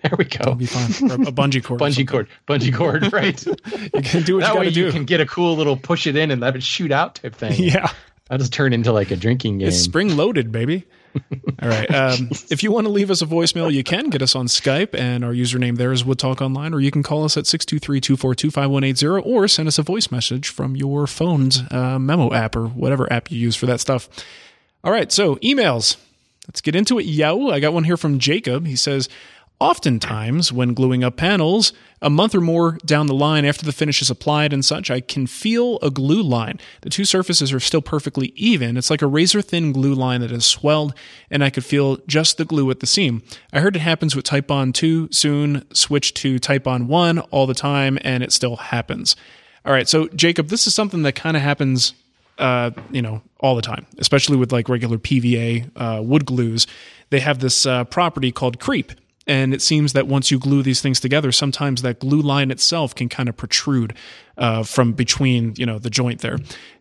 there we That'll go. be fine. Or a bungee cord. Bungee cord, bungee cord, right? You can do what that you got way to do. you can get a cool little push it in and let it shoot out type thing. yeah. That'll just turn into like a drinking game. It's spring loaded, baby. All right. Um, if you want to leave us a voicemail, you can get us on Skype, and our username there is Wood Talk Online, or you can call us at 623 242 5180 or send us a voice message from your phone's uh, memo app or whatever app you use for that stuff. All right. So, emails. Let's get into it, yo. I got one here from Jacob. He says, Oftentimes, when gluing up panels, a month or more down the line after the finish is applied and such, I can feel a glue line. The two surfaces are still perfectly even. It's like a razor thin glue line that has swelled, and I could feel just the glue at the seam. I heard it happens with Titebond 2, soon switch to Titebond 1 all the time, and it still happens. All right, so Jacob, this is something that kind of happens uh, you know, all the time, especially with like regular PVA uh, wood glues. They have this uh, property called creep. And it seems that once you glue these things together, sometimes that glue line itself can kind of protrude uh, from between, you know, the joint there.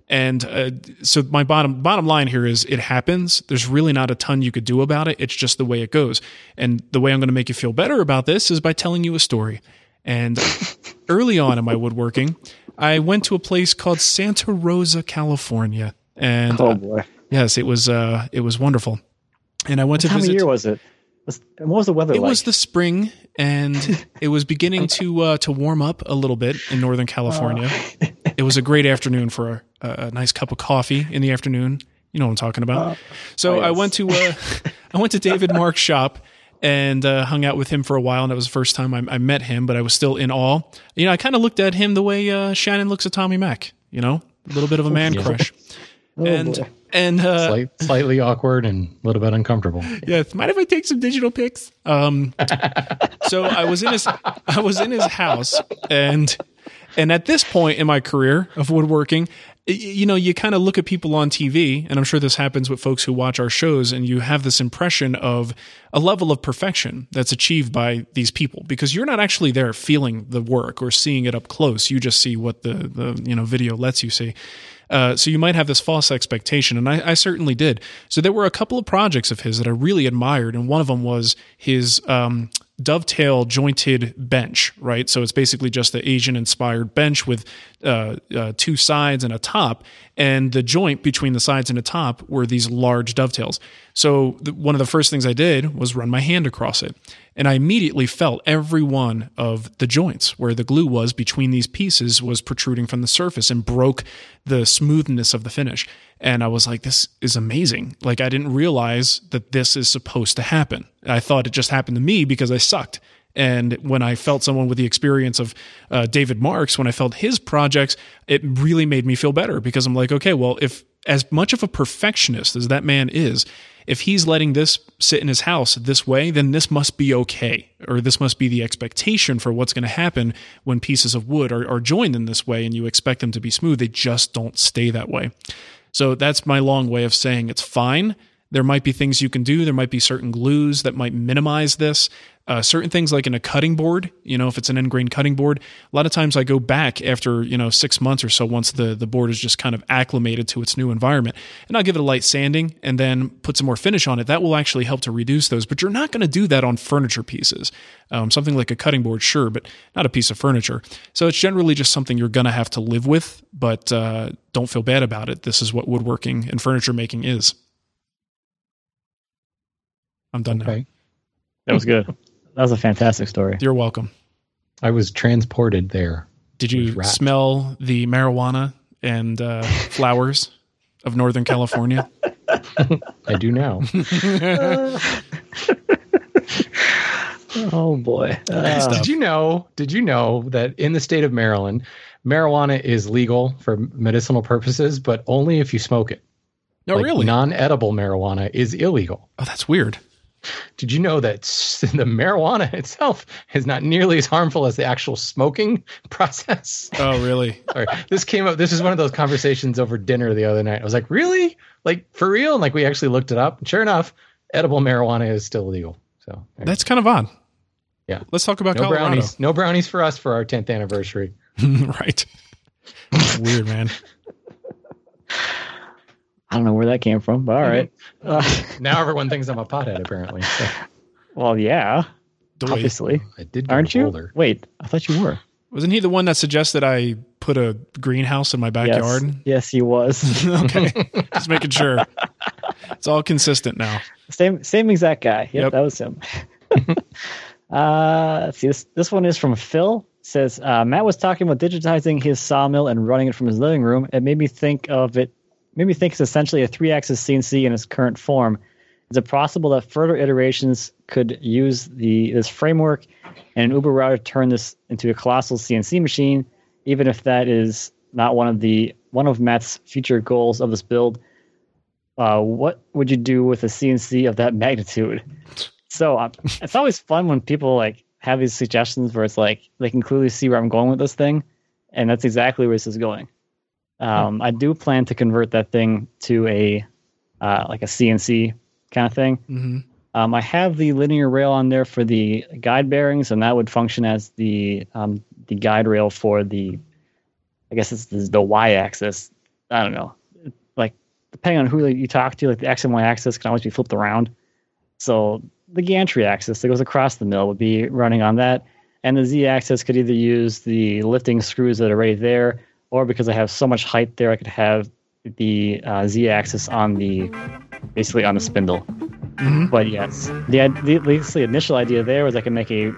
And uh, so my bottom bottom line here is it happens. There's really not a ton you could do about it. It's just the way it goes. And the way I'm going to make you feel better about this is by telling you a story. And early on in my woodworking, I went to a place called Santa Rosa, California, and oh uh, boy, yes, it was uh, it was wonderful. And I went what to time visit. of year was it? Was, what was the weather it like? was the spring, and it was beginning to uh, to warm up a little bit in Northern California. it was a great afternoon for a, a nice cup of coffee in the afternoon. You know what I'm talking about. so oh, I went to uh, I went to David Marks' shop and uh, hung out with him for a while, and it was the first time I, I met him. But I was still in awe. You know, I kind of looked at him the way uh, Shannon looks at Tommy Mac. You know, a little bit of a man Yeah. crush, Oh, and boy. and uh, Slight, slightly awkward and a little bit uncomfortable. yeah, mind if I take some digital pics? Um, so I was in his I was in his house, and and at this point in my career of woodworking, y- you know, you kind of look at people on TV, and I'm sure this happens with folks who watch our shows, and you have this impression of a level of perfection that's achieved by these people because you're not actually there feeling the work or seeing it up close. You just see what the the you know video lets you see. Uh, so you might have this false expectation, and I, I certainly did. So there were a couple of projects of his that I really admired, and one of them was his um, dovetail jointed bench. Right, so it's basically just the Asian-inspired bench with uh, uh, two sides and a top, and the joint between the sides and the top were these large dovetails. So the, one of the first things I did was run my hand across it, and I immediately felt every one of the joints where the glue was between these pieces was protruding from the surface and broke the smoothness of the finish. And I was like, this is amazing. Like, I didn't realize that this is supposed to happen. I thought it just happened to me because I sucked. And when I felt someone with the experience of uh, David Marks, when I felt his projects, it really made me feel better because I'm like, okay, well, if as much of a perfectionist as that man is, if he's letting this sit in his house this way, then this must be okay, or this must be the expectation for what's going to happen when pieces of wood are, are joined in this way and you expect them to be smooth. They just don't stay that way. So that's my long way of saying it's fine. There might be things you can do. There might be certain glues that might minimize this. Uh, certain things like in a cutting board, you know, if it's an end grain cutting board, a lot of times I go back after, you know, six months or so once the, the board is just kind of acclimated to its new environment. And I'll give it a light sanding and then put some more finish on it. That will actually help to reduce those. But you're not going to do that on furniture pieces. Um, something like a cutting board, sure, but not a piece of furniture. So it's generally just something you're going to have to live with, but uh, don't feel bad about it. This is what woodworking and furniture making is. I'm done now. That was good. That was a fantastic story. You're welcome. I was transported there. Did you smell the marijuana and uh, flowers of Northern California? I do now. Oh boy. Uh. Did you know? Did you know that in the state of Maryland, marijuana is legal for medicinal purposes, but only if you smoke it. No, Like, really? Non-edible marijuana is illegal. oh, that's weird. Did you know that the marijuana itself is not nearly as harmful as the actual smoking process? Oh, really? All right. This came up. This is one of those conversations over dinner the other night. I was like, really? Like for real? And like we actually looked it up. And sure enough, edible marijuana is still legal. So. That's kind of odd. Yeah. Let's talk about no Colorado. brownies. No brownies for us for our 10th anniversary. right. Weird, man. I don't know where that came from, but all right. Uh, Now everyone thinks I'm a pothead, apparently. So well, yeah, Wait, obviously. I did. Get Aren't you? Boulder. Wait, I thought you were. wasn't he the one that suggested I put a greenhouse in my backyard? Yes, yes, he was. okay. Just making sure. It's all consistent now. same, same exact guy. Yep, Yep. that was him. uh, let's see. This this one is from Phil. Says uh, Matt was talking about digitizing his sawmill and running it from his living room. It made me think of it. Made me think it's essentially a three-axis CNC in its current form. Is it possible that further iterations could use the this framework and an Uber router turn this into a colossal CNC machine, even if that is not one of the one of Matt's future goals of this build? Uh, what would you do with a CNC of that magnitude? So um, it's always fun when people like have these suggestions where it's like they can clearly see where I'm going with this thing, and that's exactly where this is going. Um, I do plan to convert that thing to a uh, like a CNC kind of thing. hmm Um, I have the linear rail on there for the guide bearings, and that would function as the um, the guide rail for the, I guess it's the, the y-axis. I don't know, like depending on who you talk to, like the x and y axis can always be flipped around. So the gantry axis that goes across the mill would be running on that, and the z axis could either use the lifting screws that are right there, or because I have so much height there, I could have the uh, z axis on the basically on the spindle. hmm But yes, the, the at least the initial idea there was I could make a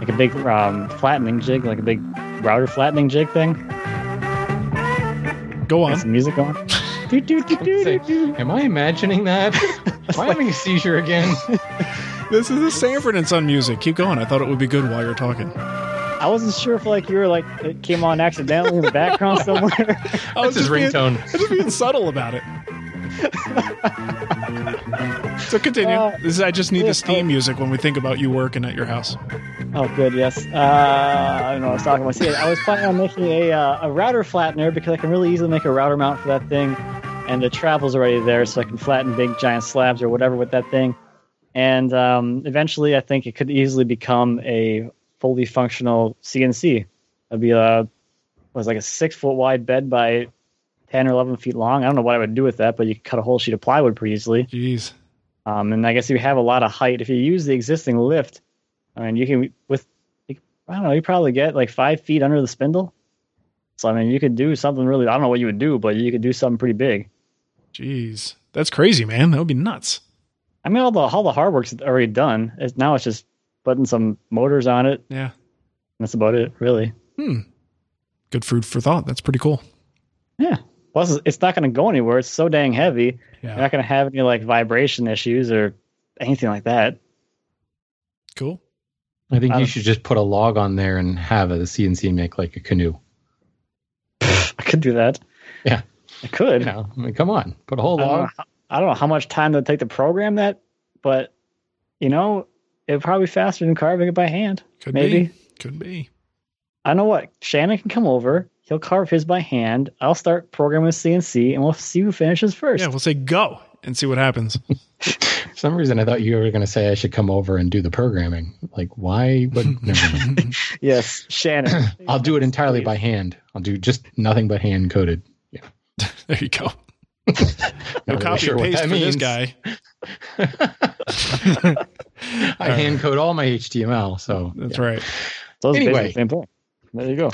like a big um, flattening jig, like a big router flattening jig thing. Go Get on. some music on. Do, do, do, do, do, do. Am I imagining that? Am I having a seizure again? This is the Sanford and Son music. Keep going. I thought it would be good while you're talking. I wasn't sure if like you were like it came on accidentally in the background somewhere. I was That's his just being, ringtone. I was just being subtle about it. so continue. Uh, this is, I just need yeah, the steam music when we think about you working at your house. oh, good. Yes. Uh, I don't know. what I was talking about. See, I was planning on making a uh, a router flattener because I can really easily make a router mount for that thing, and the travel's already there, so I can flatten big giant slabs or whatever with that thing. And um, eventually, I think it could easily become a fully functional CNC. It'd be a was like a six foot wide bed by ten or eleven feet long. I don't know what I would do with that, but you could cut a whole sheet of plywood pretty easily. Jeez. Um, and I guess you have a lot of height, if you use the existing lift, I mean, you can with I don't know, you probably get like five feet under the spindle. So I mean, you could do something really. I don't know what you would do, but you could do something pretty big. Jeez. That's crazy, man. That would be nuts. I mean, all the all the hard work's already done. It's, now it's just putting some motors on it. Yeah. That's about it, really. Hmm. Good food for thought. That's pretty cool. Yeah. Plus, it's- it's not going to go anywhere. It's so dang heavy. You're Yeah. not going to have any like vibration issues or anything like that. Cool. I think I you should just put a log on there and have a CNC make like a canoe. I could do that. Yeah. I could. You know, I mean, come on, put a whole I don't, know, log. how- I don't know how much time it would take to program that, but you know, it'd probably be faster than carving it by hand. Could Maybe. be. Could be. I know what. Shannon can come over. He'll carve his by hand. I'll start programming with CNC, and we'll see who finishes first. Yeah, we'll say go and see what happens. For some reason, I thought you were going to say I should come over and do the programming. Like, why? But never mind. Yes, Shannon. I'll do it entirely by hand. I'll do just nothing but hand coded. Yeah. there you go. Not No really copy sure and paste that for this guy. I hand code all my HTML. So That's yeah. right. Those Anyway. anyway. the same thing. There you go.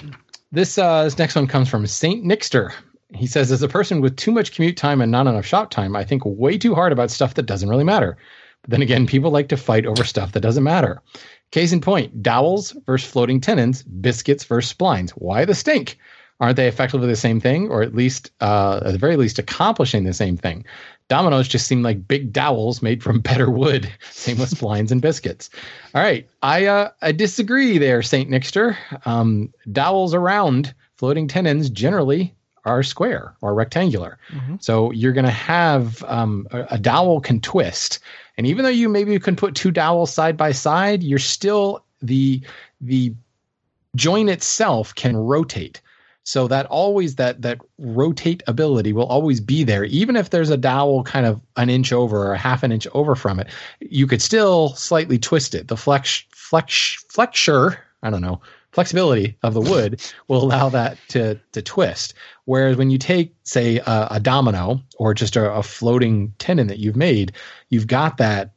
This uh, this next one comes from Saint Nixter. He says, as a person with too much commute time and not enough shop time, I think way too hard about stuff that doesn't really matter. But then again, people like to fight over stuff that doesn't matter. Case in point, dowels versus floating tenons, biscuits versus splines. Why the stink? Aren't they effectively the same thing, or at least, uh, at the very least, accomplishing the same thing? Dominoes just seem like big dowels made from better wood. Same with splines and biscuits. All right, I uh, I disagree there, Saint Nixter. Um, dowels around floating tenons generally are square or rectangular. So you're going to have um, a, a dowel can twist, and even though you maybe you can put two dowels side by side, you're still the the joint itself can rotate. So that always that that rotate ability will always be there, even if there's a dowel kind of an inch over or a half an inch over from it. You could still slightly twist it. The flex flex flexure, I don't know, flexibility of the wood will allow that to to twist. Whereas when you take, say, a, a domino or just a, a floating tenon that you've made, you've got that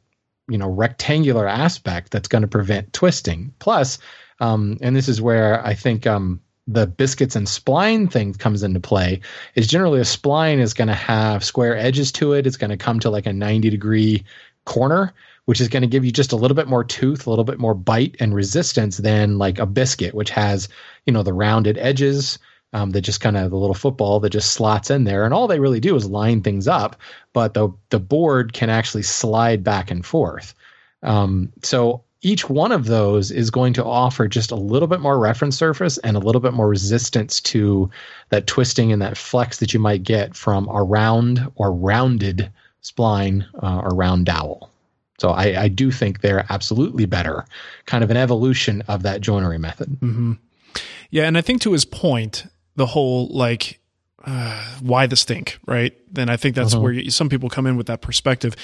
you know rectangular aspect that's going to prevent twisting. Plus, um, and this is where I think um, the biscuits and spline thing comes into play. Is generally a spline is going to have square edges to it. It's going to come to like a ninety degree corner, which is going to give you just a little bit more tooth, a little bit more bite and resistance than like a biscuit, which has you know the rounded edges. Um, that just kind of the little football that just slots in there, and all they really do is line things up. But the the board can actually slide back and forth. Um, so each one of those is going to offer just a little bit more reference surface and a little bit more resistance to that twisting and that flex that you might get from a round or rounded spline uh, or round dowel. So I, I do think they're absolutely better, kind of an evolution of that joinery method. hmm Yeah, and I think to his point, the whole like uh, why the stink, right? Then I think that's Mhm. where you, some people come in with that perspective.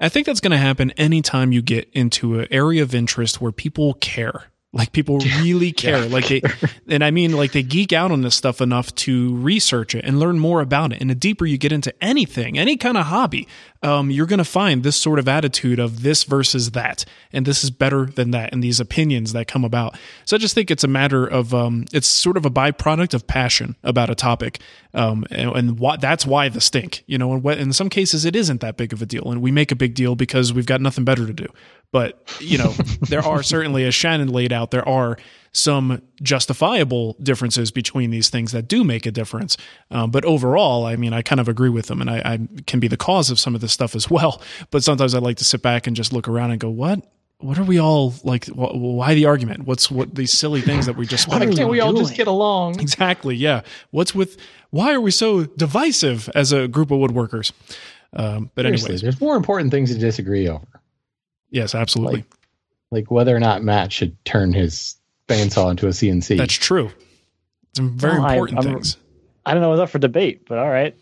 I think that's going to happen anytime you get into an area of interest where people care. Like people really care. Like they, and I mean, like they geek out on this stuff enough to research it and learn more about it. And the deeper you get into anything, any kind of hobby, um, you're going to find this sort of attitude of this versus that, and this is better than that, and these opinions that come about. So I just think it's a matter of, um, it's sort of a byproduct of passion about a topic, um, and, and why, that's why the stink, you know. And what, in some cases, it isn't that big of a deal, and we make a big deal because we've got nothing better to do. But you know, there are certainly, as Shannon laid out, there are some justifiable differences between these things that do make a difference. Um, but overall, I mean, I kind of agree with them, and I, I can be the cause of some of this stuff as well. But sometimes I like to sit back and just look around and go, "What? What are we all like? Wh- why the argument? What's what these silly things that we just Why can't we all just get along? Exactly. Yeah. What's with? Why are we so divisive as a group of woodworkers? Um, but Seriously, anyways, there's more important things to disagree over, yes, absolutely. like like whether or not Matt should turn his bandsaw into a CNC. That's true. Some very Well, important I'm- things. I don't know what's up for debate, but all right.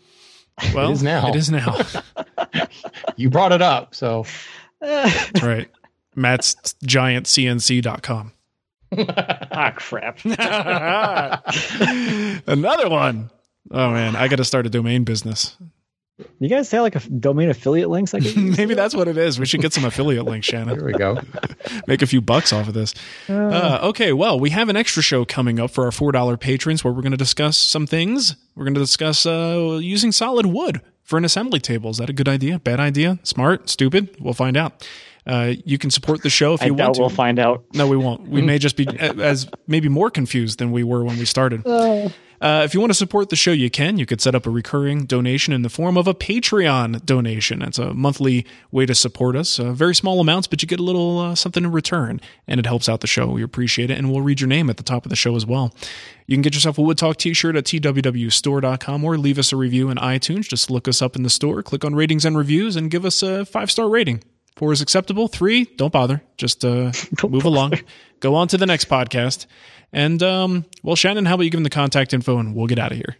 Well, is now. It is now. you brought it up, so That's right. Matt's giantcnc.com. ah, crap. Another one. Oh man, I got to start a domain business. You guys say like a domain affiliate links? I could use? Maybe that's what it is. We should get some affiliate links, there Shannon. we go. Make a few bucks off of this. Uh, okay, well, we have an extra show coming up for our $4 patrons where we're going to discuss some things. We're going to discuss uh, using solid wood for an assembly table. Is that a good idea? Bad idea? Smart? Stupid? We'll find out. Uh, you can support the show if I you want doubt to. we'll find out. No, we won't. We may just be as maybe more confused than we were when we started. Uh, if you want to support the show, you can. You could set up a recurring donation in the form of a Patreon donation. It's a monthly way to support us. Uh, very small amounts, but you get a little uh, something in return, and it helps out the show. We appreciate it, and we'll read your name at the top of the show as well. You can get yourself a Wood Talk t shirt at twwstore.com or leave us a review in iTunes. Just look us up in the store, click on ratings and reviews, and give us a five star rating. Four is acceptable. Three, don't bother. Just uh, move along. Go on to the next podcast. And, um, well, Shannon, how about you give them the contact info and we'll get out of here?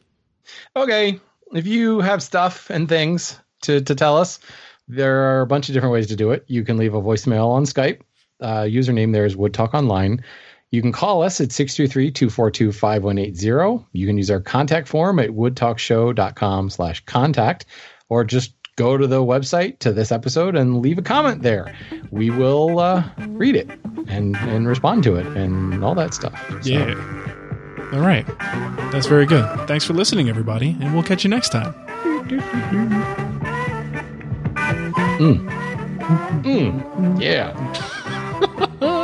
Okay. If you have stuff and things to, to tell us, there are a bunch of different ways to do it. You can leave a voicemail on Skype. Uh, username there is Wood Talk Online. You can call us at 623-242-5180. You can use our contact form at woodtalkshow.com slash contact, or just go to the website to this episode and leave a comment there. We will uh, read it and, and respond to it and all that stuff. So. Yeah. All right. That's very good. Thanks for listening, everybody, and we'll catch you next time. Mm. Mm. Yeah.